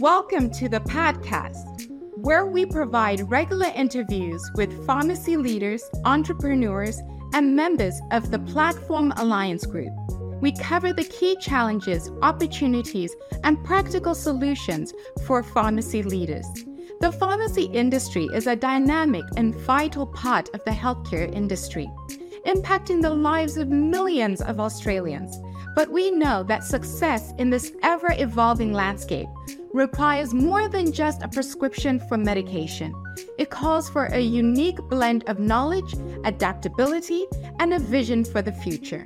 Welcome to the podcast, where we provide regular interviews with pharmacy leaders, entrepreneurs, and members of the Platform Alliance Group. We cover the key challenges, opportunities, and practical solutions for pharmacy leaders. The pharmacy industry is a dynamic and vital part of the healthcare industry, impacting the lives of millions of Australians. But we know that success in this ever evolving landscape requires more than just a prescription for medication. It calls for a unique blend of knowledge, adaptability, and a vision for the future.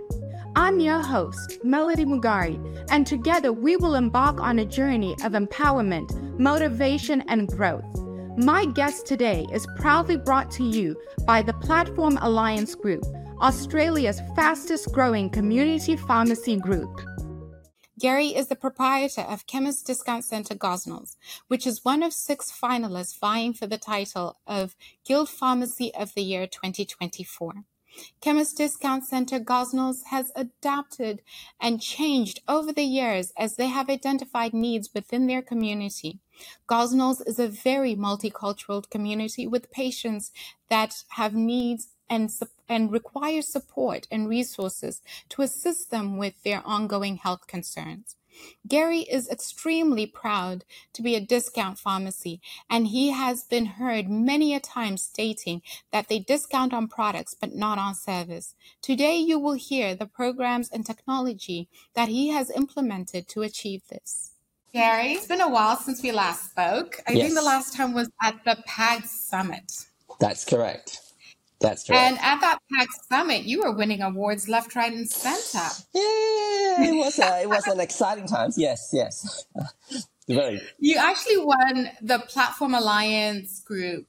I'm your host, Melody Mugari, and together we will embark on a journey of empowerment, motivation, and growth. My guest today is proudly brought to you by the Platform Alliance Group, Australia's fastest growing community pharmacy group. Gary is the proprietor of Chemist Discount Centre Gosnells, which is one of six finalists vying for the title of Guild Pharmacy of the Year 2024. Chemist Discount Centre Gosnells has adapted and changed over the years as they have identified needs within their community. Gosnells is a very multicultural community with patients that have needs and, and require support and resources to assist them with their ongoing health concerns. Gary is extremely proud to be a discount pharmacy, and he has been heard many a time stating that they discount on products but not on service. Today, you will hear the programs and technology that he has implemented to achieve this. Gary, it's been a while since we last spoke. I yes. think the last time was at the PAG Summit. That's correct. That's true. And at that PAG Summit, you were winning awards left, right, and center. Yeah, it was a, it was an exciting time. Yes, yes. Very. You actually won the Platform Alliance Group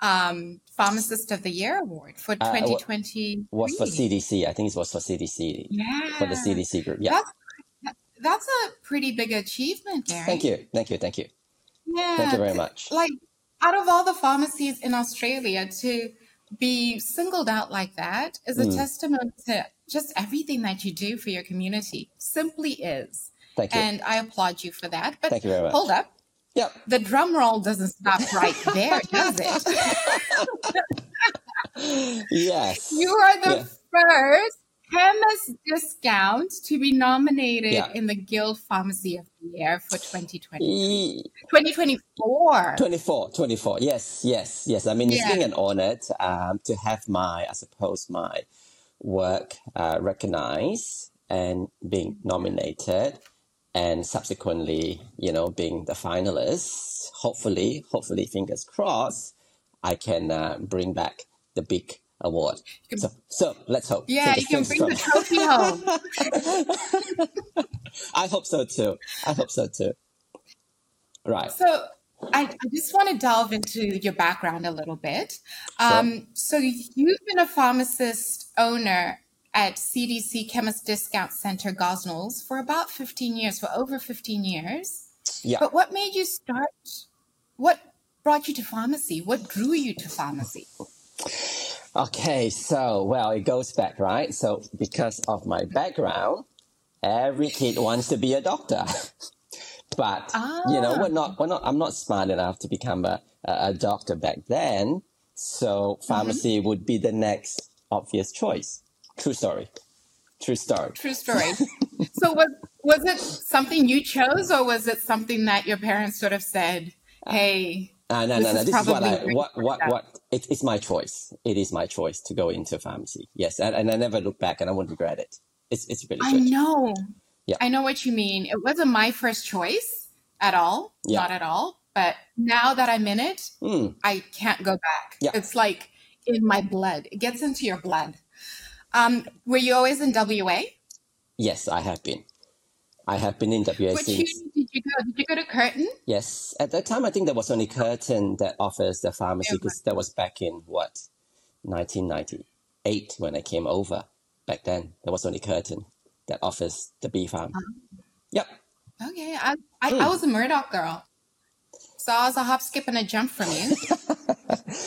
um, Pharmacist of the Year award for 2020. Uh, was for CDC. I think it was for CDC. Yeah. For the CDC group. Yeah. That's, that's a pretty big achievement, Gary. Thank you. Thank you. Thank you. Yeah. Thank you very much. Like, out of all the pharmacies in Australia to be singled out like that is a mm. testament to just everything that you do for your community. Simply is. Thank you. And I applaud you for that. But Thank you very much. hold up. Yep. The drum roll doesn't stop right there, does it? yes. You are the yes. first chemist discount to be nominated yeah. in the Guild Pharmacy of Year for 2020. 2024. 24, 24. Yes, yes, yes. I mean, it's been an honor um, to have my, I suppose, my work uh, recognized and being nominated and subsequently, you know, being the finalist. Hopefully, hopefully, fingers crossed, I can uh, bring back the big award. Can, so, so let's hope. Yeah, you can bring the trophy home. I hope so too. I hope so too. Right. So I, I, just want to delve into your background a little bit. Um, sure. So you've been a pharmacist owner at CDC Chemist Discount Center Gosnells for about 15 years, for over 15 years. Yeah. But what made you start? What brought you to pharmacy? What drew you to pharmacy? Okay, so well, it goes back, right? So because of my background, every kid wants to be a doctor. but ah. you know, we're not we're not I'm not smart enough to become a, a doctor back then. So pharmacy mm-hmm. would be the next obvious choice. True story. True story. True story. so was was it something you chose or was it something that your parents sort of said, Hey, uh, no, no, no. This is what I what what what. It, it's my choice. It is my choice to go into pharmacy. Yes, and, and I never look back, and I won't regret it. It's it's really. Good. I know. Yeah. I know what you mean. It wasn't my first choice at all. Yeah. Not at all. But now that I'm in it, mm. I can't go back. Yeah. It's like in my blood. It gets into your blood. Um, were you always in WA? Yes, I have been. I have been in WA Which since. did you go? Did you go to Curtin? Yes, at that time I think there was only Curtin that offers the pharmacy because that was back in what, 1998 when I came over. Back then there was only Curtin that offers the B Pharm. Yep. Okay, I I. I, hmm. was a Murdoch girl, so I was a hop, skip, and a jump from you.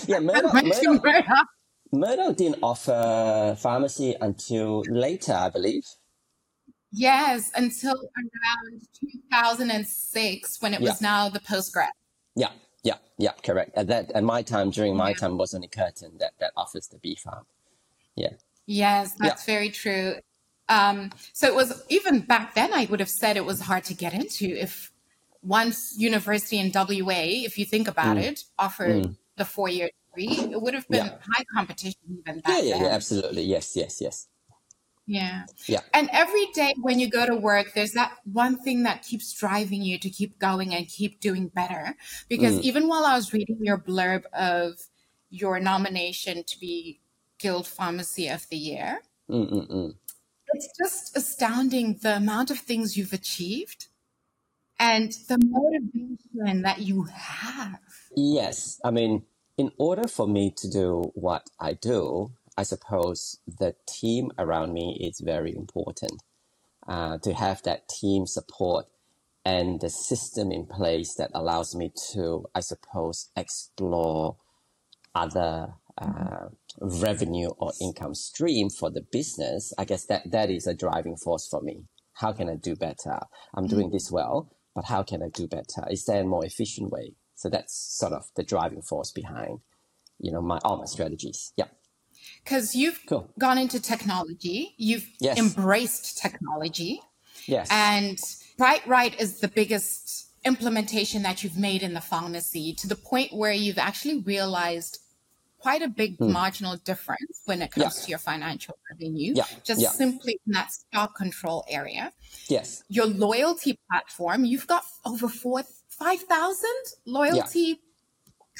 yeah, Murdoch, Murdoch, Murdoch. Murdoch didn't offer pharmacy until later, I believe. Yes, until around 2006 when it was now the postgrad. Yeah, yeah, yeah, correct. At that, at my time, during my time, was only Curtin that that offers the B Pharm. Yeah, Yes, that's very true. Um, so it was even back then, I would have said it was hard to get into if once university in WA, if you think about it, offered the four year degree, it would have been Mm. Yeah. high competition even yeah, back yeah, then. yeah, absolutely. Yes, yes, yes. Yeah. Yeah. And every day when you go to work, there's that one thing that keeps driving you to keep going and keep doing better. Because Mm. even while I was reading your blurb of your nomination to be Guild Pharmacy of the Year, Mm, mm, mm. it's just astounding the amount of things you've achieved and the motivation that you have. Yes, I mean, in order for me to do what I do, I suppose the team around me is very important. Uh, to have that team support and the system in place that allows me to, I suppose, explore other uh, revenue or income stream for the business. I guess that that is a driving force for me. How can I do better? I'm mm. doing this well, but how can I do better? Is there a more efficient way? So that's sort of the driving force behind, you know, my all my strategies. Yeah. Because you've Cool. gone into technology, you've Yes. embraced technology. Yes. And Bright Right is the biggest implementation that you've made in the pharmacy to the point where you've actually realized quite a big hmm. marginal difference when it comes. Yeah. to your financial revenue, Yeah. just Yeah. simply in that stock control area. yes. Your loyalty platform, you've got over four, 5,000 loyalty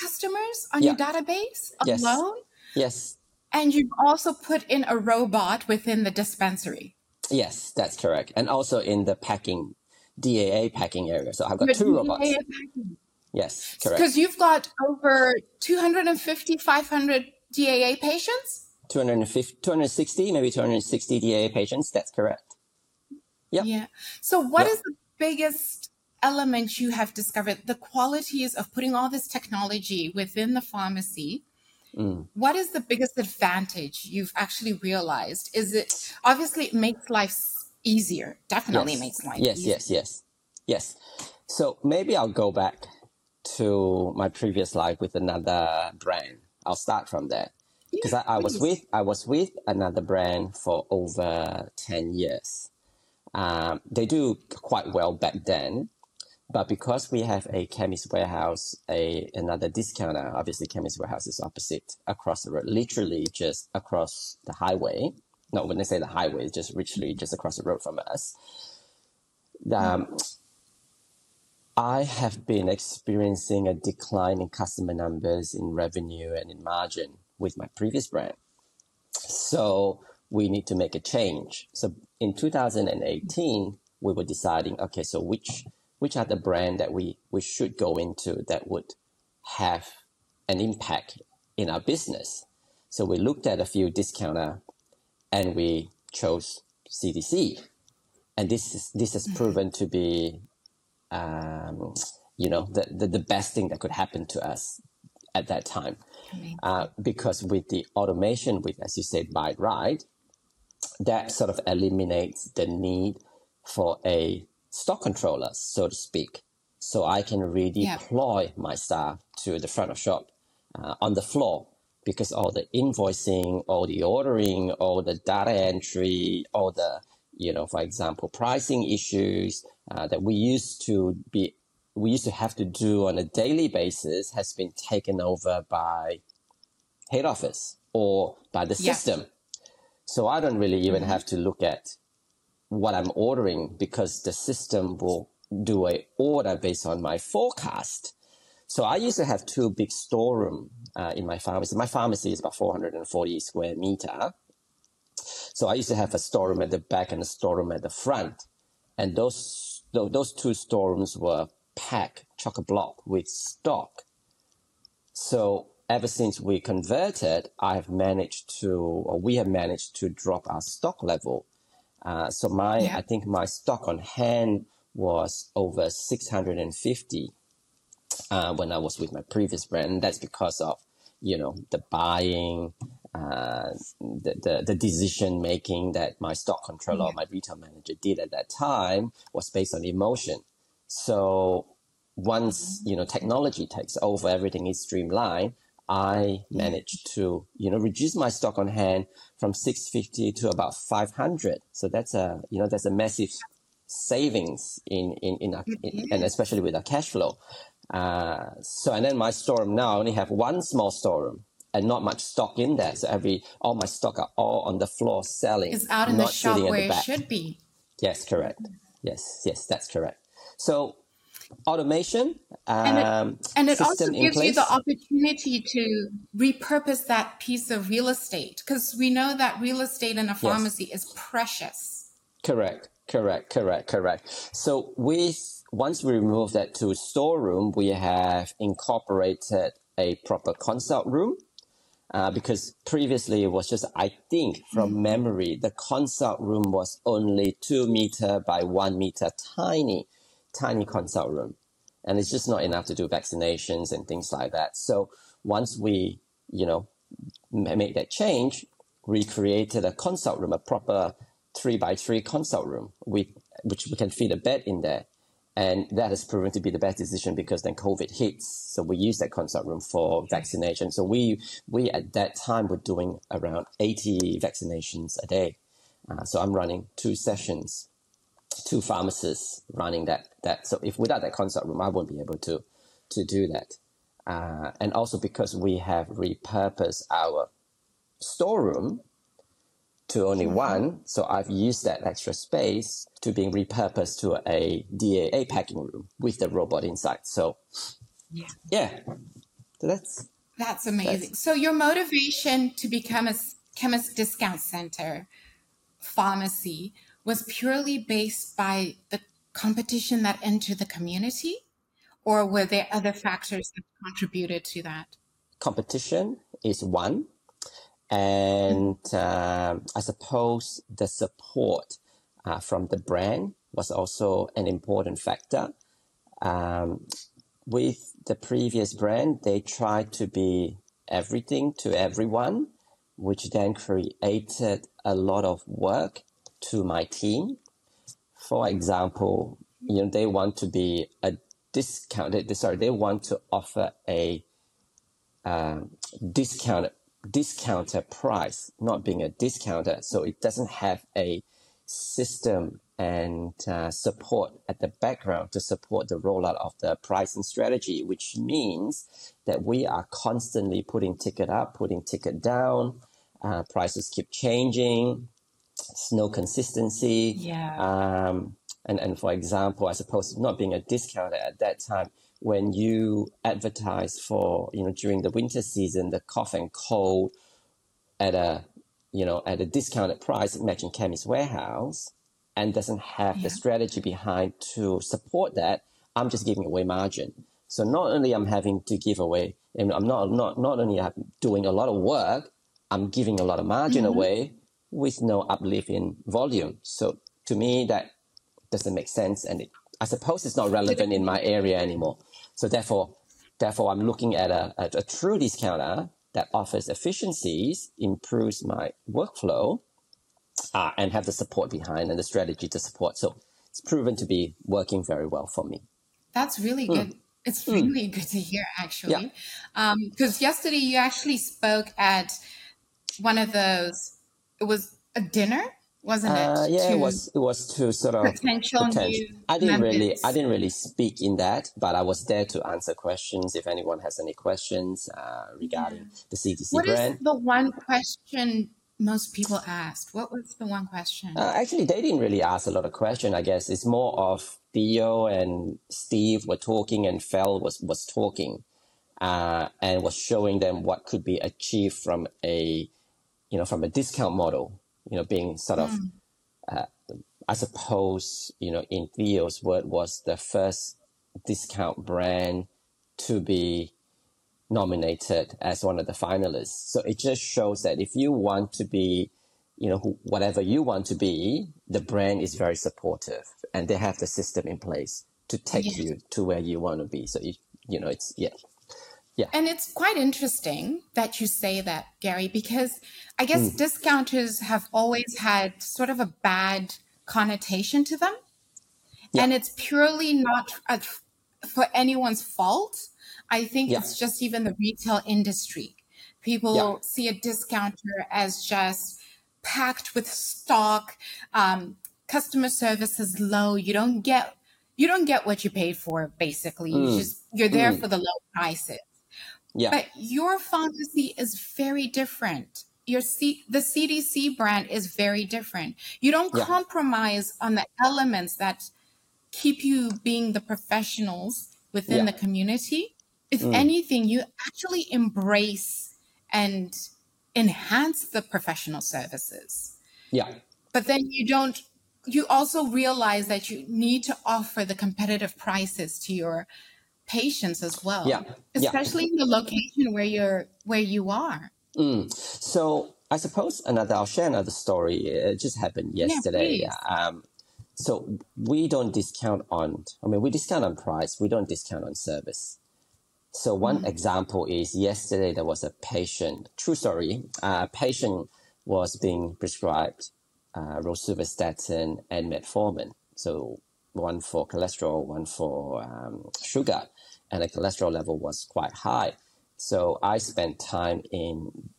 customers on your database Yes. alone. Yes. And you've also put in a robot within the dispensary. Yes, that's correct. And also in the packing, DAA packing area. So I've got Your two robots. Packing. Yes, correct. Because you've got over 250, 500 DAA patients. 250, 260, maybe 260 DAA patients. That's correct. Yep. Yeah. So, what Yeah. is the biggest element you have discovered? The qualities of putting all this technology within the pharmacy. Mm. What is the biggest advantage you've actually realized? Is it obviously it makes life easier? Definitely Yes. makes life Yes, easier. Yes, yes, yes, yes. So maybe I'll go back to my previous life with another brand. I'll start from there because Yeah, I, I was with I was with another brand for over ten years. Um, they do quite well back then, but because we have a chemist warehouse, a another discounter, obviously chemist warehouse is opposite across the road, literally just across the highway. No, when they say the highway, it's just literally just across the road from us. Um, I have been experiencing a decline in customer numbers, in revenue, and in margin with my previous brand. So we need to make a change. So in 2018, we were deciding, okay, so which which are the brand that we we should go into that would have an impact in our business. So we looked at a few discounter, and we chose CDC, and this is this has mm-hmm. proven to be, um, you know, the, the the best thing that could happen to us at that time. Uh, because with the automation, with as you said, by right, that sort of eliminates the need for a stock controller, so to speak. So I can redeploy my staff to the front of shop uh, on the floor because all the invoicing, all the ordering, all the data entry, all the you know, for example, pricing issues uh, that we used to be we used to have to do on a daily basis has been taken over by head office or by the Yeah. system. So I don't really even have to look at what I'm ordering because the system will do a order based on my forecast. So I used to have two big storeroom uh, in my pharmacy. My pharmacy is about 440 square meter. So I used to have a storeroom at the back and a storeroom at the front. And those, those two storerooms were packed chock a block with stock. So ever since we converted, I have managed to, or we have managed to drop our stock level. Uh, so my, Yeah. I think my stock on hand was over 650 uh, when I was with my previous brand. And that's because of, you know, the buying, uh, the, the, the decision making that my stock controller or my retail manager did at that time was based on emotion. So once you know technology takes over, everything is streamlined. I managed to you know reduce my stock on hand from 650 to about 500. So that's a you know that's a massive savings in in in, our, in and especially with our cash flow. Uh, so and then my storeroom now I only have one small storeroom and not much stock in there. So every all my stock are all on the floor selling. It's out in the shop where the it should be. Yes, correct. Yes, yes, that's correct. So automation um, and it, um, and it also gives you the opportunity to repurpose that piece of real estate because we know that real estate in a pharmacy yes. is precious. Correct, correct, correct, correct. So with once we remove that to a storeroom, we have incorporated a proper consult room uh, because previously it was just, I think from mm. memory, the consult room was only two meter by one meter, tiny, tiny consult room. And it's just not enough to do vaccinations and things like that. So once we, you know, made that change, we created a consult room, a proper three by three consult room with, which we can fit a bed in there. And that has proven to be the best decision because then COVID hits. So we use that consult room for vaccination. So we, we at that time were doing around 80 vaccinations a day. Uh, so I'm running two sessions, two pharmacists running that, that. So if without that consult room, I won't be able to, to do that. Uh, and also because we have repurposed our storeroom to only one. So I've used that extra space to being repurposed to a DAA packing room with the robot inside. So yeah, yeah. So that's that's amazing. That's, so your motivation to become a chemist discount center pharmacy was purely based by the competition that entered the community, or were there other factors that contributed to that? Competition is one and uh, I suppose the support uh, from the brand was also an important factor. Um, with the previous brand, they tried to be everything to everyone, which then created a lot of work to my team. For example, you know, they want to be a discounted, sorry, they want to offer a uh, discounted discounter price not being a discounter. So it doesn't have a system and uh, support at the background to support the rollout of the pricing strategy, which means that we are constantly putting ticket up, putting ticket down. Uh, prices keep changing. There's no consistency. Yeah. Um, and, and for example, I suppose not being a discounter at that time, when you advertise for you know during the winter season the cough and cold at a you know at a discounted price imagine chemist warehouse and doesn't have yeah. the strategy behind to support that i'm just giving away margin so not only i'm having to give away and i'm not not not only I'm doing a lot of work i'm giving a lot of margin mm-hmm. away with no uplift in volume so to me that doesn't make sense and it, i suppose it's not relevant in my area anymore so therefore, therefore, I'm looking at a, a, a true discounter that offers efficiencies, improves my workflow, uh, and have the support behind and the strategy to support. So it's proven to be working very well for me. That's really mm. good. It's hmm. really mm. good to hear, actually. Because yeah. um, yesterday you actually spoke at one of those, it was a dinner wasn't it? Uh, yeah, it was. It was to sort of potential. potential. I didn't really, I didn't really speak in that, but I was there to answer questions if anyone has any questions uh, regarding yeah. the CDC what brand. What is the one question most people asked? What was the one question? Uh, actually, they didn't really ask a lot of questions. I guess it's more of Theo and Steve were talking, and Fel was was talking, uh, and was showing them what could be achieved from a, you know, from a discount model you know, being sort of, mm. uh, I suppose, you know, in Theo's word, was the first discount brand to be nominated as one of the finalists. So it just shows that if you want to be, you know, whatever you want to be, the brand is very supportive and they have the system in place to take yes. you to where you want to be. So, you, you know, it's, yeah. Yeah. And it's quite interesting that you say that, Gary, because I guess Mm. discounters have always had sort of a bad connotation to them. Yeah. And it's purely not uh, for anyone's fault. I think Yeah. it's just even the retail industry. People Yeah. see a discounter as just packed with stock. Um, customer service is low. You don't get you don't get what you paid for. Basically, you Mm. just you're there Mm. for the low prices. Yeah. But your pharmacy is very different. Your C- the CDC brand is very different. You don't Yeah. compromise on the elements that keep you being the professionals within Yeah. the community. If Mm. anything, you actually embrace and enhance the professional services. Yeah. But then you don't you also realize that you need to offer the competitive prices to your patients as well. Yeah. Yeah. Especially in the location where you're where you are. Mm. So I suppose another, I'll share another story. It just happened yesterday. please. um, so we don't discount on, I mean, we discount on price, we don't discount on service. So one example is yesterday there was a patient, true story, uh, a patient was being prescribed uh, rosuvastatin and metformin. So one for cholesterol, one for um, sugar, and the cholesterol level was quite high. So I spent time in,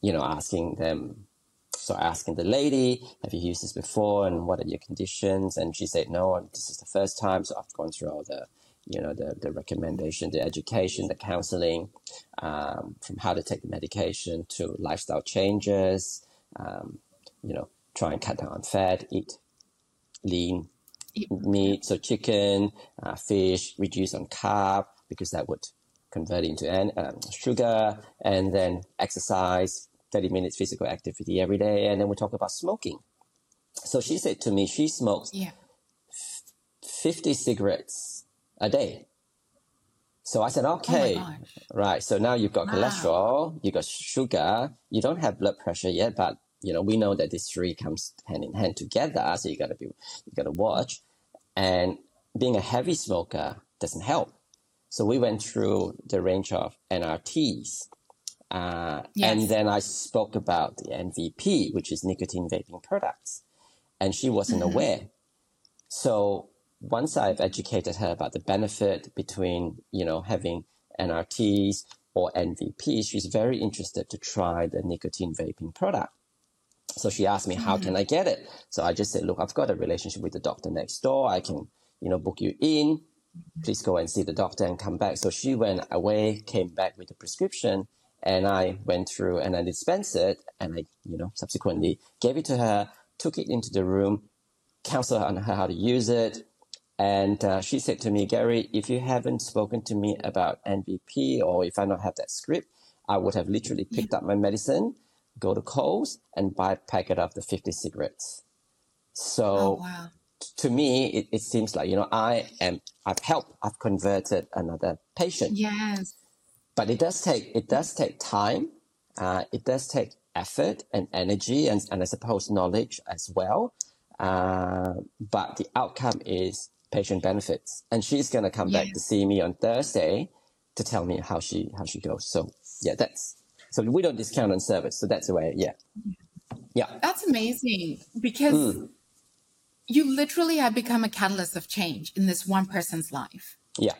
you know, asking them. So asking the lady, have you used this before, and what are your conditions? And she said, no, this is the first time. So I've gone through all the, you know, the the recommendation, the education, the counseling, um, from how to take the medication to lifestyle changes. Um, you know, try and cut down on fat, eat lean meat, so chicken, uh, fish, reduce on carb because that would convert into an, um, sugar, and then exercise, 30 minutes physical activity every day, and then we talk about smoking. So she said to me, she smokes Yeah. 50 cigarettes a day. So I said, okay, gosh. right. So now you've got Wow. cholesterol, you've got sugar, you don't have blood pressure yet, but you know we know that these three comes hand in hand together. So you gotta be, you gotta watch. And being a heavy smoker doesn't help. So we went through the range of NRTs, uh, and then I spoke about the NVP, which is nicotine vaping products, and she wasn't aware. So once I've educated her about the benefit between, you know, having NRTs or NVPs, she's very interested to try the nicotine vaping product. So she asked me, how can I get it? So I just said, look, I've got a relationship with the doctor next door. I can, you know, book you in. Please go and see the doctor and come back. So she went away, came back with a prescription, and I went through and I dispensed it, and I, you know, subsequently gave it to her, took it into the room, counseled her on how to use it, and uh, she said to me, Gary, if you haven't spoken to me about NVP or if I don't have that script, I would have literally picked up my medicine, go to Coles, and buy a packet of the 50 cigarettes. So Oh wow. to me, it, it seems like, you know, I am, I've helped, I've converted another patient. Yes. But it does take, it does take time. Uh, it does take effort and energy and, and I suppose knowledge as well. Uh, but the outcome is patient benefits. And she's going to come back to see me on Thursday to tell me how she, how she goes. So yeah, that's, so we don't discount on service. So that's the way, yeah. Yeah. That's amazing because Hmm. you literally have become a catalyst of change in this one person's life. Yeah.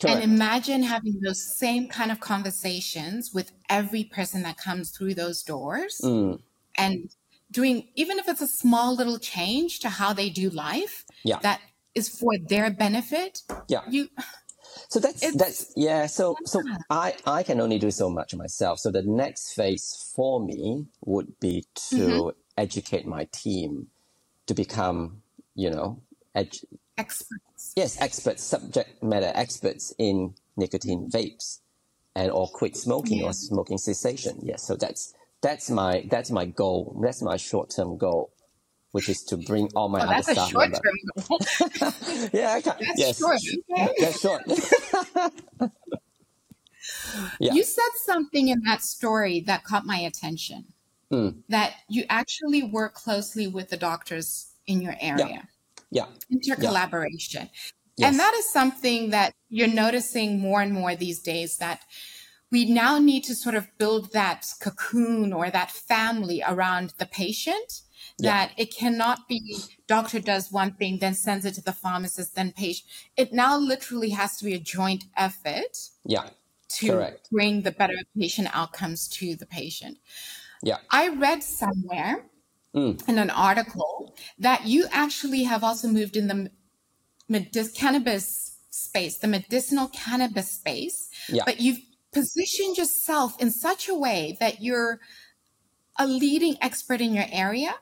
Correct. And imagine having those same kind of conversations with every person that comes through those doors Mm, and doing, even if it's a small little change to how they do life yeah. that is for their benefit. Yeah. You, So that's It's- that's yeah. So so I I can only do so much myself. So the next phase for me would be to Mm-hmm. educate my team to become you know edu- experts. yes experts subject matter experts in nicotine vapes and or quit smoking Yeah. or smoking cessation. Yes. So that's that's my that's my goal. That's my short term goal, which is to bring all my Oh, other staff short members. term. Yeah, That's yes, short. Okay. that's short. Yeah. You said something in that story that caught my attention. Mm. That you actually work closely with the doctors in your area. yeah. Intercollaboration. Yes. And that is something that you're noticing more and more these days that we now need to sort of build that cocoon or that family around the patient that yeah. it cannot be doctor does one thing then sends it to the pharmacist then patient it now literally has to be a joint effort yeah to Correct. bring the better patient outcomes to the patient yeah i read somewhere mm. in an article that you actually have also moved in the medic- cannabis space the medicinal cannabis space yeah. but you've positioned yourself in such a way that you're a leading expert in your area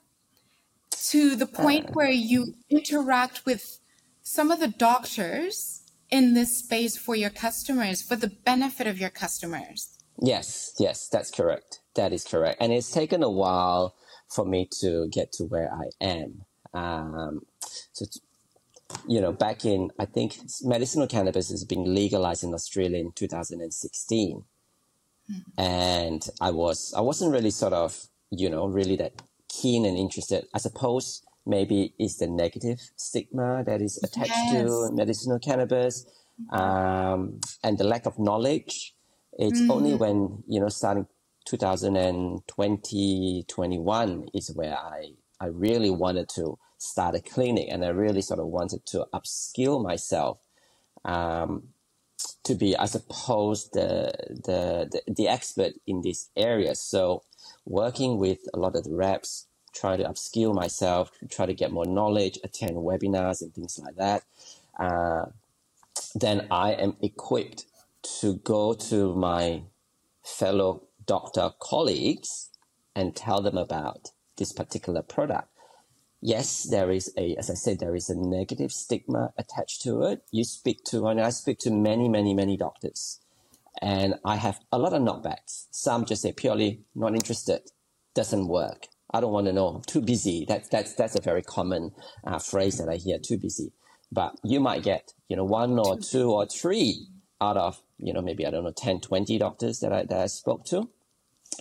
to the point uh, where you interact with some of the doctors in this space for your customers, for the benefit of your customers. Yes, yes, that's correct. That is correct. And it's taken a while for me to get to where I am. Um, so, you know, back in, I think medicinal cannabis is being legalized in Australia in 2016. Mm-hmm. And I was, I wasn't really sort of, you know, really that keen and interested. I suppose maybe it's the negative stigma that is attached yes. to medicinal cannabis um, and the lack of knowledge. It's mm. only when, you know, starting 2020, 21 is where I, I really wanted to start a clinic and I really sort of wanted to upskill myself um, to be, I suppose, the, the, the, the expert in this area. So working with a lot of the reps, try to upskill myself, try to get more knowledge, attend webinars and things like that. Uh, then I am equipped to go to my fellow doctor colleagues and tell them about this particular product. Yes, there is a, as I said, there is a negative stigma attached to it. You speak to, and I speak to many, many, many doctors and I have a lot of knockbacks. Some just say purely not interested, doesn't work. I don't want to know. I'm too busy. That's that's that's a very common uh, phrase that I hear. Too busy. But you might get you know one or two or three out of you know maybe I don't know 10, 20 doctors that I that I spoke to,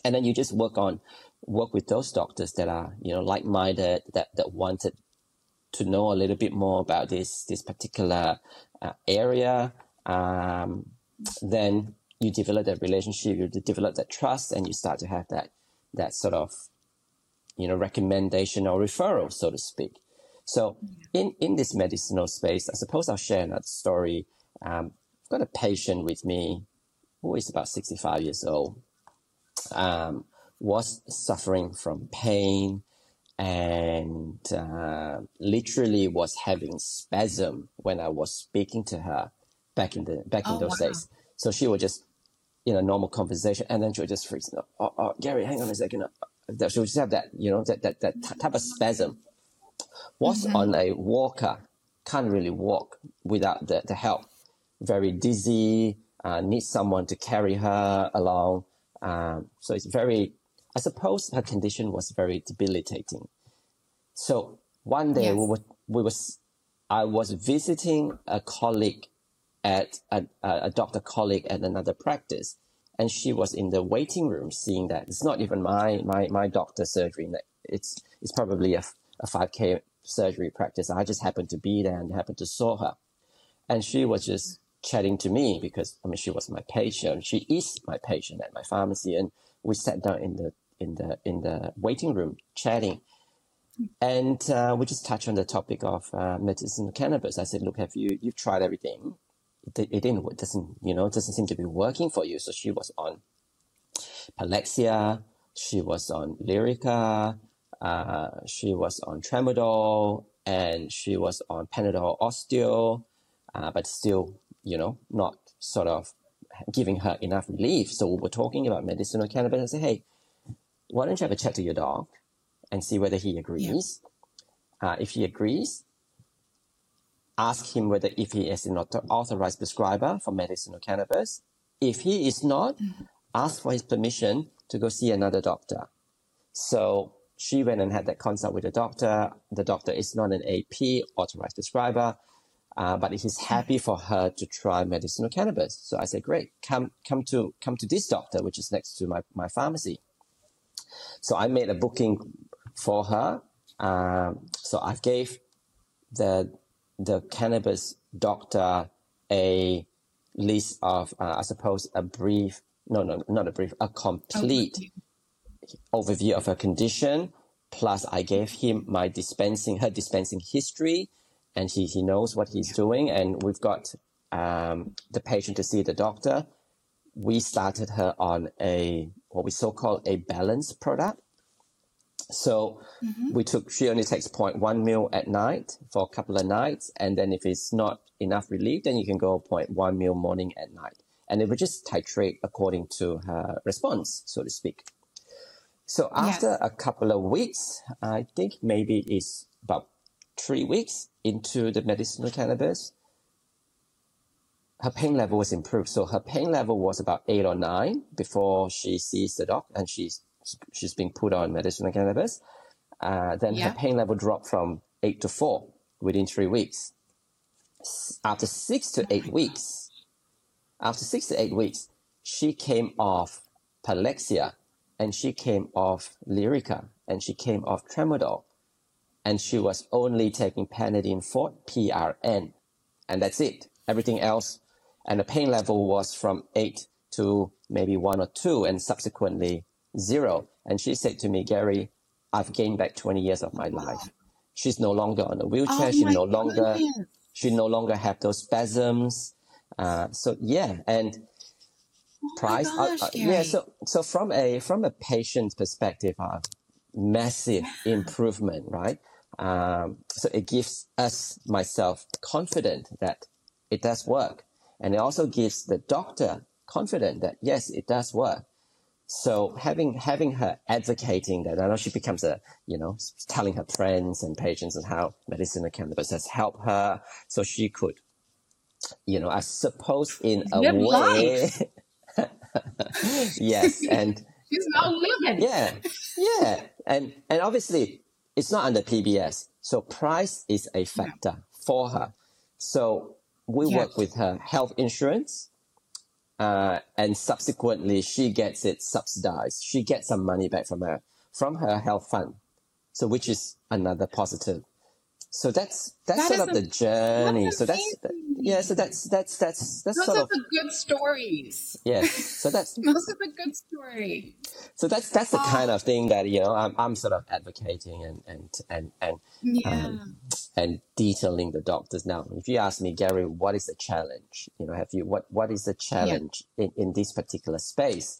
and then you just work on work with those doctors that are you know like minded that that wanted to know a little bit more about this this particular uh, area. Um, then you develop that relationship, you develop that trust, and you start to have that that sort of you know recommendation or referral, so to speak. So in in this medicinal space, I suppose I'll share another story. Um, I've got a patient with me who is about sixty five years old. Um, was suffering from pain and uh, literally was having spasm when I was speaking to her back in the back in oh, those wow. days. So she would just in a normal conversation, and then she'll just freeze. Oh, oh, Gary, hang on a second. Uh, she'll just have that, you know, that that that type of spasm. Was mm-hmm. on a walker, can't really walk without the, the help. Very dizzy, uh, needs someone to carry her along. Um, so it's very, I suppose her condition was very debilitating. So one day yes. we were, we was, I was visiting a colleague at a, a doctor colleague at another practice and she was in the waiting room seeing that. It's not even my my my doctor surgery. It's it's probably a, a 5k surgery practice. I just happened to be there and happened to saw her. And she was just chatting to me because i mean she was my patient. She is my patient at my pharmacy. And we sat down in the in the in the waiting room chatting. And uh, we just touched on the topic of uh, medicinal cannabis. I said look have you you've tried everything it, it didn't it doesn't you know it doesn't seem to be working for you. So she was on Palexia, she was on Lyrica, uh, she was on Tramadol, and she was on Panadol Osteo, uh, but still you know not sort of giving her enough relief. So we were talking about medicinal cannabis. I said, hey, why don't you have a chat to your dog and see whether he agrees? Yeah. Uh, if he agrees, ask him whether if he is an authorized prescriber for medicinal cannabis. If he is not, ask for his permission to go see another doctor. So she went and had that consult with the doctor. The doctor is not an AP authorized prescriber, uh, but he's happy for her to try medicinal cannabis. So I said, great, come, come to, come to this doctor, which is next to my, my pharmacy. So I made a booking for her. Um, so I gave the the cannabis doctor a list of, uh, I suppose, a brief, no, no, not a brief, a complete overview of her condition. Plus, I gave him my dispensing, her dispensing history, and he, he knows what he's doing. And we've got um, the patient to see the doctor. We started her on a what we so call a balance product. So mm-hmm. we took, she only takes 0.1 mil at night for a couple of nights. And then if it's not enough relief, then you can go 0.1 mil morning and night. And it would just titrate according to her response, so to speak. So after yes. a couple of weeks, I think maybe it's about three weeks into the medicinal cannabis, her pain level was improved. So her pain level was about eight or nine before she sees the doc and she's she's being put on medicinal cannabis. Uh, then yeah. her pain level dropped from eight to four within three weeks. After six to eight weeks, after six to eight weeks, she came off Palexia and she came off Lyrica and she came off Tramadol and she was only taking Panadeine Forte PRN and that's it. Everything else and the pain level was from eight to maybe one or two and subsequently zero. And she said to me, Gary, I've gained back 20 years of my life. She's no longer on a wheelchair. Oh she no longer, goodness. she no longer have those spasms. Uh, so yeah, and oh price, uh, gosh, uh, yeah. So, so from a, from a patient perspective, uh, massive improvement, right? Um, so it gives us, myself, confident that it does work. And it also gives the doctor confident that yes, it does work. So having having her advocating that, I know she becomes a you know telling her friends and patients and how medicinal cannabis has helped her, so she could, you know, I suppose in a way, yes, and she's now living. Yeah, yeah, and and obviously it's not under PBS, so price is a factor for her. So we yes. work with her health insurance. Uh, and subsequently, she gets it subsidized. She gets some money back from her from her health fund, so which is another positive. So that's that's that sort of a, the journey. So that's that, yeah. So that's that's that's that's Those sort are of the good stories. Yes. So that's those are the good story. So that's that's the oh. kind of thing that you know I'm I'm sort of advocating and and and and yeah. um, and detailing the doctors now. If you ask me, Gary, what is the challenge? You know, have you what what is the challenge yeah. in in this particular space?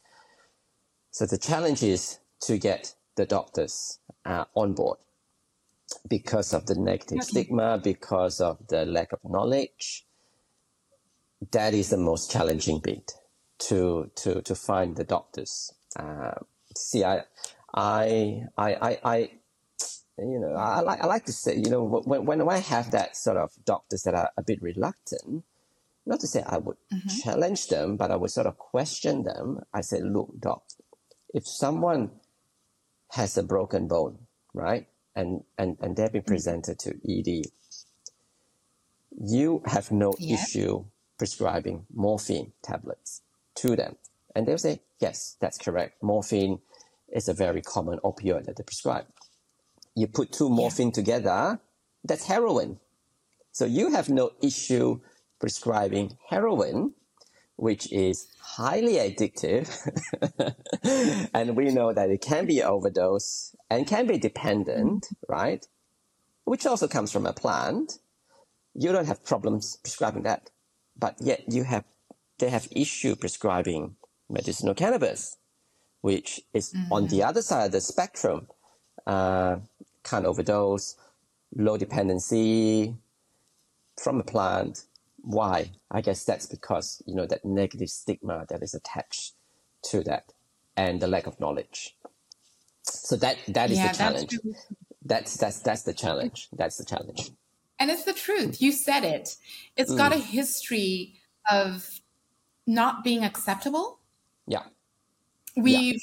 So the challenge is to get the doctors uh, on board because of the negative okay. stigma, because of the lack of knowledge. That is the most challenging bit to to to find the doctors. Uh, see, I, I, I, I, I, you know, I like I like to say, you know, when when I have that sort of doctors that are a bit reluctant, not to say I would mm-hmm. challenge them, but I would sort of question them. I say, look, doc, if someone has a broken bone, right? And, and, and they've been mm. presented to ED, you have no issue prescribing morphine tablets to them. And they'll say, yes, that's correct. Morphine is a very common opioid that they prescribe. You put two morphine yeah. together, that's heroin. So you have no issue prescribing heroin, which is highly addictive. and we know that it can be overdose and can be dependent, right? Which also comes from a plant. You don't have problems prescribing that, but yet you have, they have issue prescribing medicinal cannabis, which is mm-hmm. on the other side of the spectrum. Uh, can't overdose, low dependency from a plant. Why? I guess that's because, you know, that negative stigma that is attached to that and the lack of knowledge. So that that is yeah, the challenge. That's, that's that's that's the challenge. That's the challenge. And it's the truth. You said it. It's mm. got a history of not being acceptable. Yeah. We've yeah.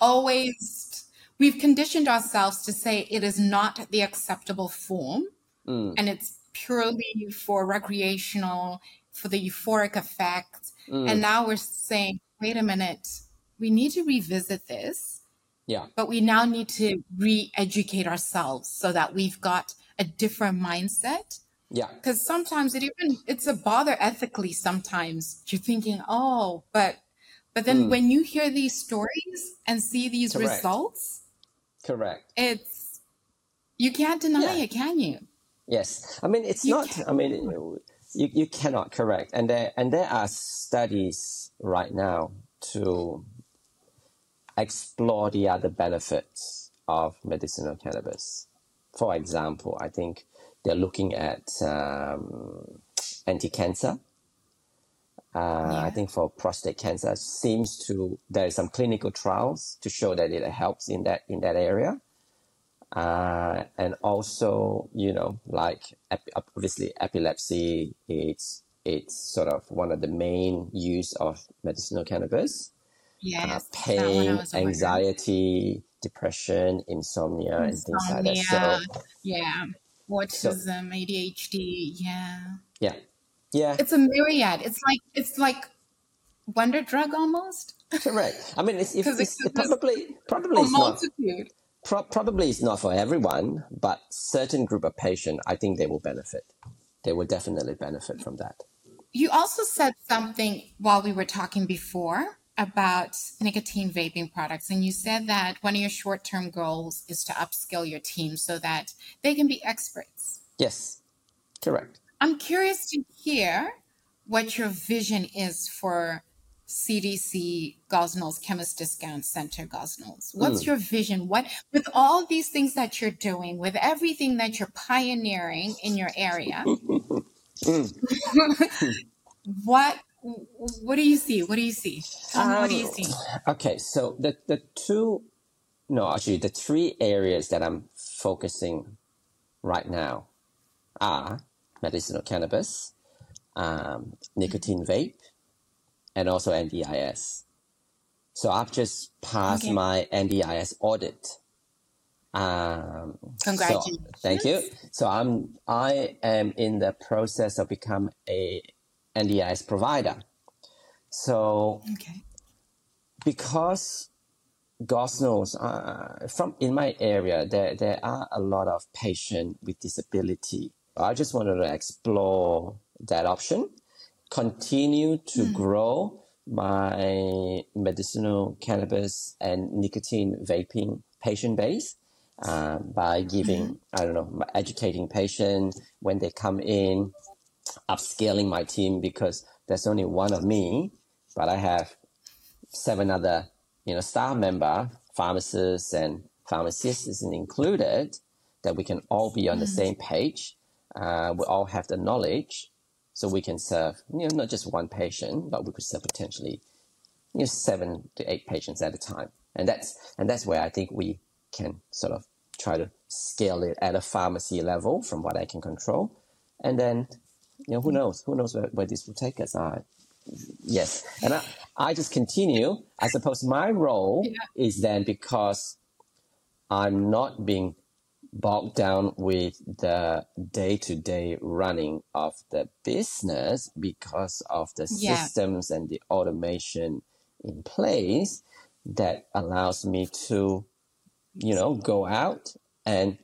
always we've conditioned ourselves to say it is not the acceptable form mm. and it's purely for recreational for the euphoric effect mm. and now we're saying wait a minute we need to revisit this yeah. But we now need to re educate ourselves so that we've got a different mindset Yeah. Because sometimes it even it's a bother ethically. Sometimes you're thinking, oh, but but then Mm. when you hear these stories and see these Correct. results, Correct. it's you can't deny Yeah. it, can you? Yes, I mean it's You not. I mean you, you cannot correct, and there and there are studies right now to explore the other benefits of medicinal cannabis. For example, I think they're looking at um, anti-cancer. Uh, I think for prostate cancer, seems to there is some clinical trials to show that it helps in that in that area uh, and also you know like ep- obviously epilepsy it's it's sort of one of the main use of medicinal cannabis. Uh, one I pain anxiety depression insomnia and things like that. Insomnia, so yeah, so autism, ADHD, yeah. yeah. Yeah. It's a myriad. It's like it's like wonder drug almost. Correct. I mean it's, if because it it's probably probably a it's not multitude. Pro- probably it's not for everyone but certain group of patient i think they will benefit. They will definitely benefit from that. You also said something while we were talking before about nicotine vaping products, and you said that one of your short term goals is to upskill your team so that they can be experts. yes correct. I'm curious to hear what your vision is for CDC Gosnells Chemist Discount Center Gosnells. What's Mm. your vision? What with all these things that you're doing, with everything that you're pioneering in your area, Mm. what what do you see? What do you see? Me what do you Um, see? okay, so the, the two, no, actually, the three areas that I'm focusing right now are medicinal cannabis, um, nicotine vape, and also NDIS. So I've just passed Okay. my NDIS audit. Um, so thank you. So I'm I am in the process of become a NDIS provider. So Okay. because Gosnells, uh, from in my area, there there are a lot of patients with disability. I just wanted to explore that option, continue to grow my medicinal cannabis and nicotine vaping patient base uh, by giving I don't know, educating patients when they come in, upscaling my team because there's only one of me, but I have seven other you know staff member pharmacists and pharmacists included that we can all be on the same page. Uh, we all have the knowledge so we can serve you know not just one patient but we could serve potentially you know seven to eight patients at a time. And that's and that's where i think we can sort of try to scale it at a pharmacy level from what i can control. And then you know who knows? Who knows where, where this will take us? Uh, yes. And I, I just continue. I suppose my role Yeah. is then because i'm not being bogged down with the day-to-day running of the business because of the Yeah. systems and the automation in place that allows me to you know go out and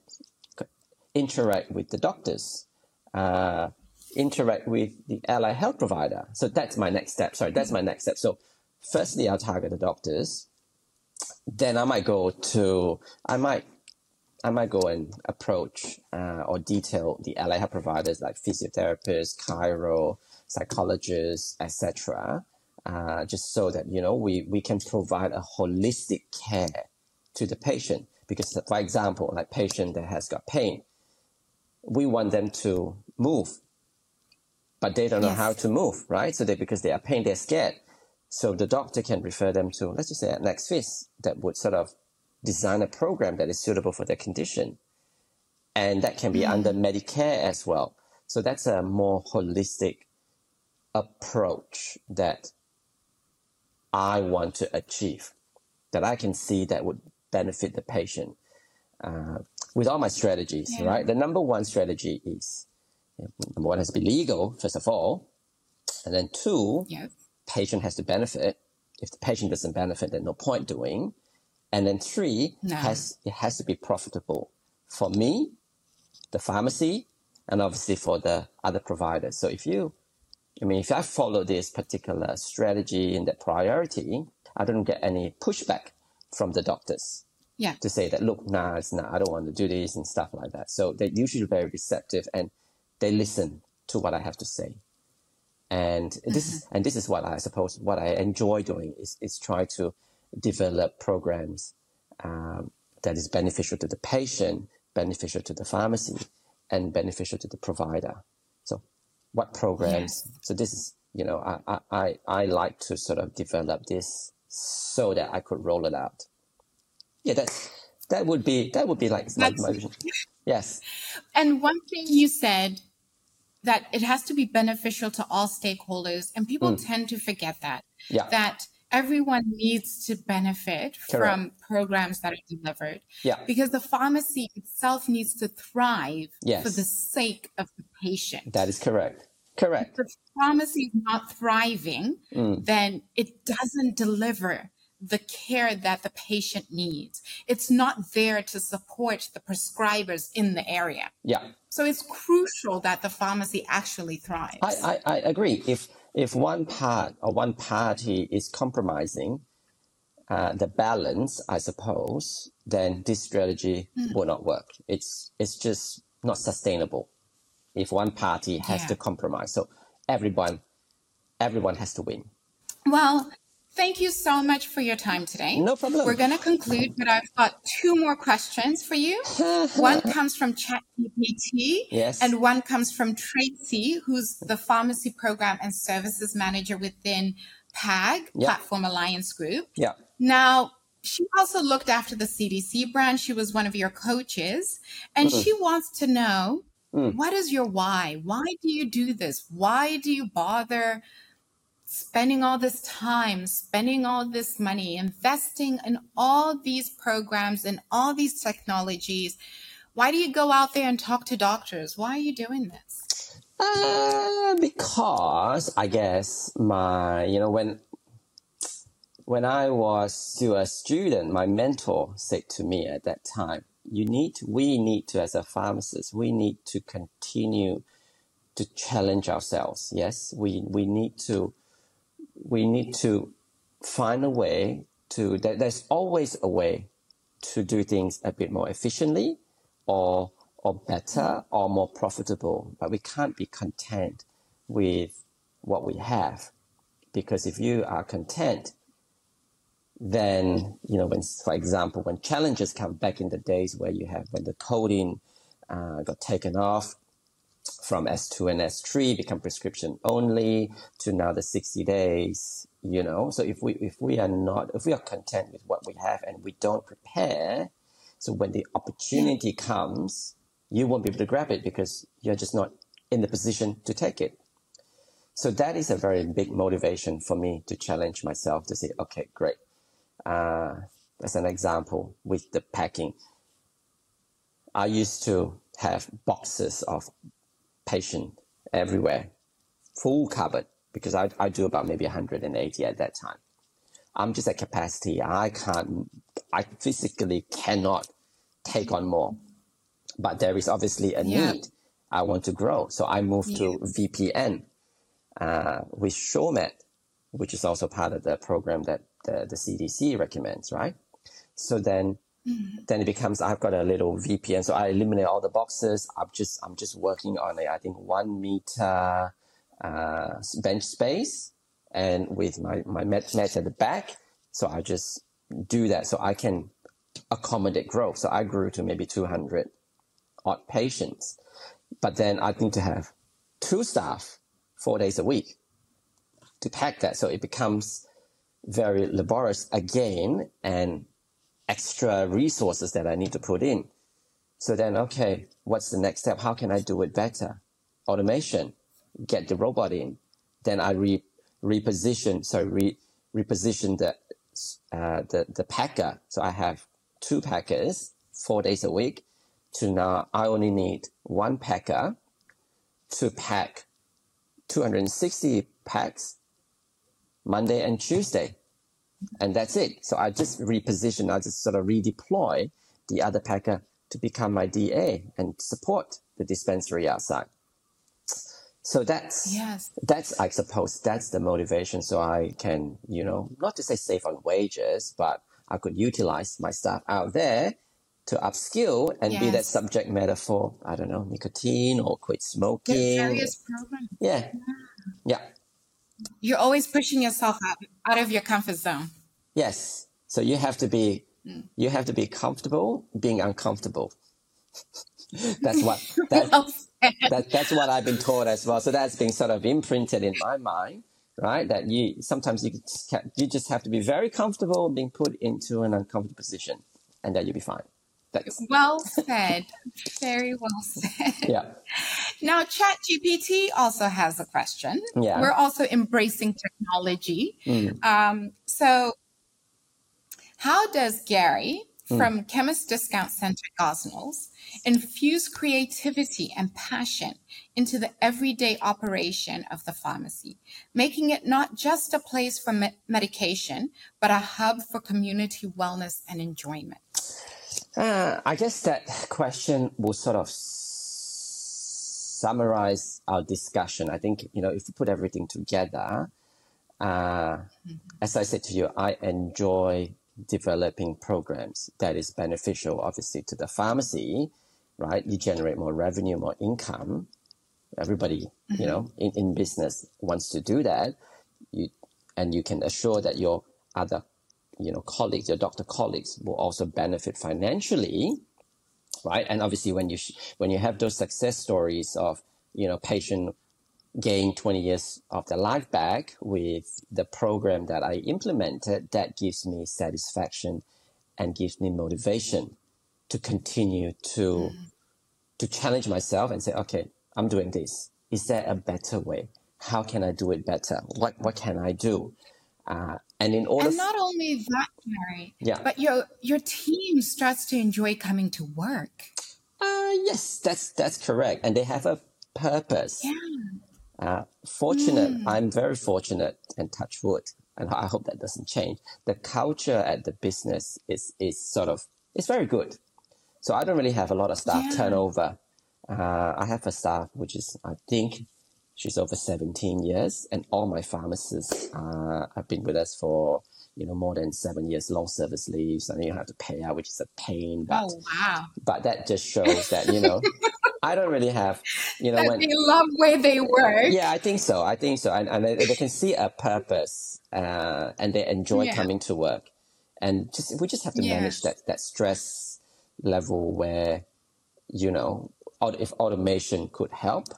interact with the doctors uh, interact with the allied health provider. So that's my next step. Sorry, that's my next step. So firstly, I'll target the doctors. Then I might go to, I might, I might go and approach uh, or detail the allied health providers like physiotherapists, chiro, psychologists, etc. Uh, just so that you know we we can provide a holistic care to the patient. Because, for example, like patient that has got pain, we want them to move, but they don't know how to move, right? So they because they are pain, they're scared. So the doctor can refer them to, let's just say, an ex-phys that would sort of design a program that is suitable for their condition, and that can be under Medicare as well. So that's a more holistic approach that I want to achieve, that I can see that would benefit the patient uh, with all my strategies, Yeah. right? The number one strategy is number one has to be legal, first of all. And then two, Yes. patient has to benefit. If the patient doesn't benefit, then no point doing. And then three, No. has it has to be profitable for me, the pharmacy, and obviously for the other providers. So if you, I mean, if I follow this particular strategy and that priority, I don't get any pushback from the doctors. Yeah. To say that, look, nah, it's not, I don't want to do this and stuff like that. So they're usually very receptive and they listen to what I have to say. And this mm-hmm. is, and this is what I suppose what I enjoy doing is, is try to develop programs um, that is beneficial to the patient, beneficial to the pharmacy, and beneficial to the provider. So, what programs? Yes. So this is you know I, I I like to sort of develop this so that I could roll it out. Yeah, that's that would be that would be like, like my vision. Yes. And one thing you said that it has to be beneficial to all stakeholders, and people mm. tend to forget that. Yeah. That everyone needs to benefit Correct. from programs that are delivered. Yeah. Because the pharmacy itself needs to thrive yes. for the sake of the patient. That is correct. Correct. If the pharmacy is not thriving, mm. then it doesn't deliver the care that the patient needs. It's not there to support the prescribers in the area. Yeah. So it's crucial that the pharmacy actually thrives. I, I, I agree. If if one part or one party is compromising uh, the balance, I suppose, then this strategy mm. will not work. It's it's just not sustainable if one party has yeah. to compromise. So everyone everyone has to win. Well, Thank you so much for your time today. No problem. We're going to conclude, but I've got two more questions for you. one comes from ChatGPT, yes. and one comes from Tracy, who's the Pharmacy Program and Services Manager within PAG, Platform Alliance Group. Yeah. Now, she also looked after the CDC brand. She was one of your coaches, and mm she wants to know mm. what is your why? Why do you do this? Why do you bother? Spending all this time, spending all this money, investing in all these programs and all these technologies. Why do you go out there and talk to doctors? Why are you doing this? Uh, because I guess my, you know, when when I was still a student, my mentor said to me at that time, you need, we need to, as a pharmacist, we need to continue to challenge ourselves. Yes, we, we need to we need to find a way to, there's always a way to do things a bit more efficiently or, or better or more profitable, but we can't be content with what we have. Because if you are content, then, you know, when, for example, when challenges come back in the days where you have, when the codeine uh, got taken off, from S2 and S3 become prescription only to now the 60 days, you know. So if we if we are not if we are content with what we have and we don't prepare, so when the opportunity comes, you won't be able to grab it because you're just not in the position to take it. So that is a very big motivation for me to challenge myself to say, okay, great. Uh, as an example with the packing, I used to have boxes of patient everywhere, full cupboard, because I, I do about maybe 180 at that time. I'm just at capacity. I can't, I physically cannot take on more. But there is obviously a yeah. need. I want to grow. So I moved yeah. to VPN uh, with Showmed, which is also part of the program that the, the CDC recommends, right? So then Mm-hmm. Then it becomes I've got a little VPN, so I eliminate all the boxes. I'm just I'm just working on a I think one meter uh, bench space, and with my my mat, mat at the back. So I just do that so I can accommodate growth. So I grew to maybe 200 odd patients, but then I need to have two staff four days a week to pack that. So it becomes very laborious again and extra resources that I need to put in. So then, okay, what's the next step? How can I do it better? Automation, get the robot in. Then I re, reposition, sorry, re, reposition the, uh, the, the packer. So I have two packers, four days a week. To now, I only need one packer to pack 260 packs Monday and Tuesday and that's it. So I just reposition, I just sort of redeploy the other packer to become my DA and support the dispensary outside. So that's Yes. that's I suppose that's the motivation. So I can you know not to say save on wages, but I could utilize my staff out there to upskill and be that subject matter for I don't know nicotine or quit smoking. various programs. Yeah, yeah, You're always pushing yourself out, out of your comfort zone. yes. So you have to be Mm. you have to be comfortable being uncomfortable. that's what that, that that's what I've been taught as well. So that's been sort of imprinted in my mind, right? That you sometimes you just—you just have to be very comfortable being put into an uncomfortable position, and then you'll be fine. That's Well said. Very well said. yeah, Now, ChatGPT also has a question. Yeah. We're also embracing technology. Mm. Um, so, how does Gary Mm. from Chemist Discount Center Gosnells infuse creativity and passion into the everyday operation of the pharmacy, making it not just a place for me- medication, but a hub for community wellness and enjoyment? Uh, I guess that question will sort of summarize our discussion. I think, you know, if you put everything together, uh, as I said to you, I enjoy developing programs that is beneficial, obviously, to the pharmacy, right? You generate more revenue, more income. Everybody, you know, in, in business wants to do that. You, and you can assure that your other you know colleagues your doctor colleagues will also benefit financially right? And obviously when you sh- when you have those success stories of you know patient gain 20 years of their life back with the program that i implemented that gives me satisfaction and gives me motivation to continue to mm-hmm. to challenge myself and say okay i'm doing this. Is there a better way? How can i do it better? What what can i do uh, and in order And not only that, Gary, Yeah. but your your team starts to enjoy coming to work. Uh, yes, that's that's correct, and they have a purpose. Yeah. Uh, fortunate, I'm very fortunate, and touch wood, and I hope that doesn't change. The culture at the business is is sort of it's very good. So I don't really have a lot of staff Yeah. turnover. Uh, I have a staff which is I think she's over 17 years, and all my pharmacists uh, have been with us for you know more than seven years, long service leaves. and you have to pay out, which is a pain, but Oh wow! but that just shows that you know I don't really have you know That when they love where they work. yeah I think so I think so and, and they, they can see a purpose uh, and they enjoy Yeah. coming to work and just we just have to manage that that stress level where you know if automation could help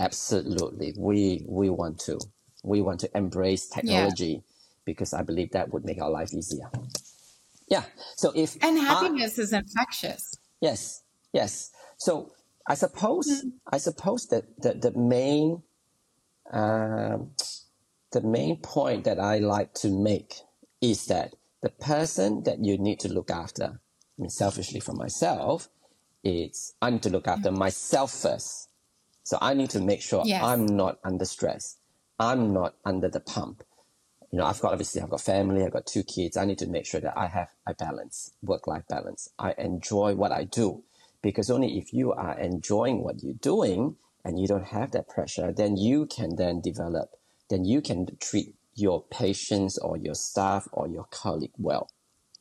absolutely we we want to we want to embrace technology because I believe that would make our life easier yeah so if And I- happiness is infectious. Yes, yes. So I suppose Mm. I suppose that the, the main um, the main point that I like to make is that the person that you need to look after, I mean selfishly for myself, it's I need to look after myself first. So I need to make sure Yes. I'm not under stress. I'm not under the pump you know, I've got obviously I've got family, I've got two kids. I need to make sure that I have a balance, work life balance. I enjoy what I do because only if you are enjoying what you're doing and you don't have that pressure, then you can then develop, then you can treat your patients or your staff or your colleague well.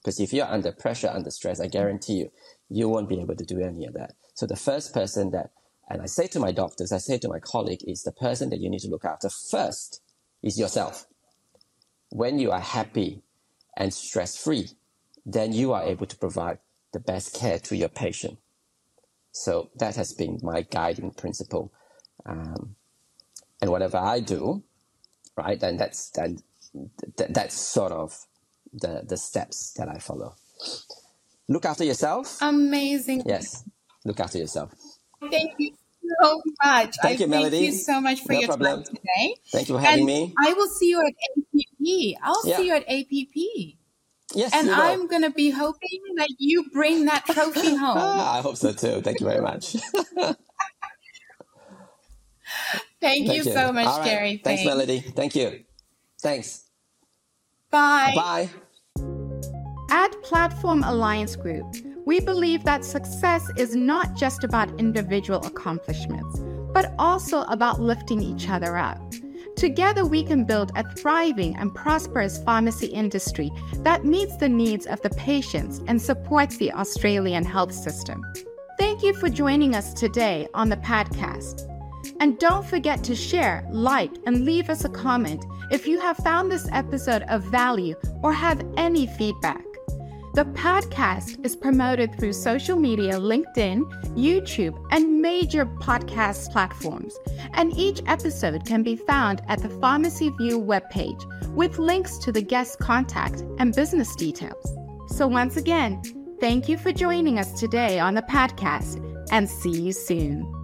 Because if you're under pressure, under stress, I guarantee you, you won't be able to do any of that. So the first person that, and I say to my doctors, I say to my colleague, is the person that you need to look after first is yourself when you are happy and stress free, then you are able to provide the best care to your patient. So that has been my guiding principle. Um, and whatever I do, right, then that's then th- that's sort of the the steps that I follow. Look after yourself. Amazing. Yes, look after yourself. Thank you so much. Thank I you, Melody. Thank you so much for No your problem. time today. Thank you for having and me. I will see you at APP. I'll Yeah. see you at APP. Yes, And you. I'm going to be hoping that you bring that trophy home. Ah, I hope so too. Thank you very much. Thank, you, so much, All right. Gary. Thanks, Melody. Thank you. Thanks. Bye. Bye. At Platform Alliance Group, We believe that success is not just about individual accomplishments, but also about lifting each other up. Together, we can build a thriving and prosperous pharmacy industry that meets the needs of the patients and supports the Australian health system. Thank you for joining us today on the podcast. And don't forget to share, like, and leave us a comment if you have found this episode of value or have any feedback. The podcast is promoted through social media, LinkedIn, YouTube, and major podcast platforms. And each episode can be found at the Pharmacy View webpage with links to the guest contact and business details. So, once again, thank you for joining us today on the podcast and see you soon.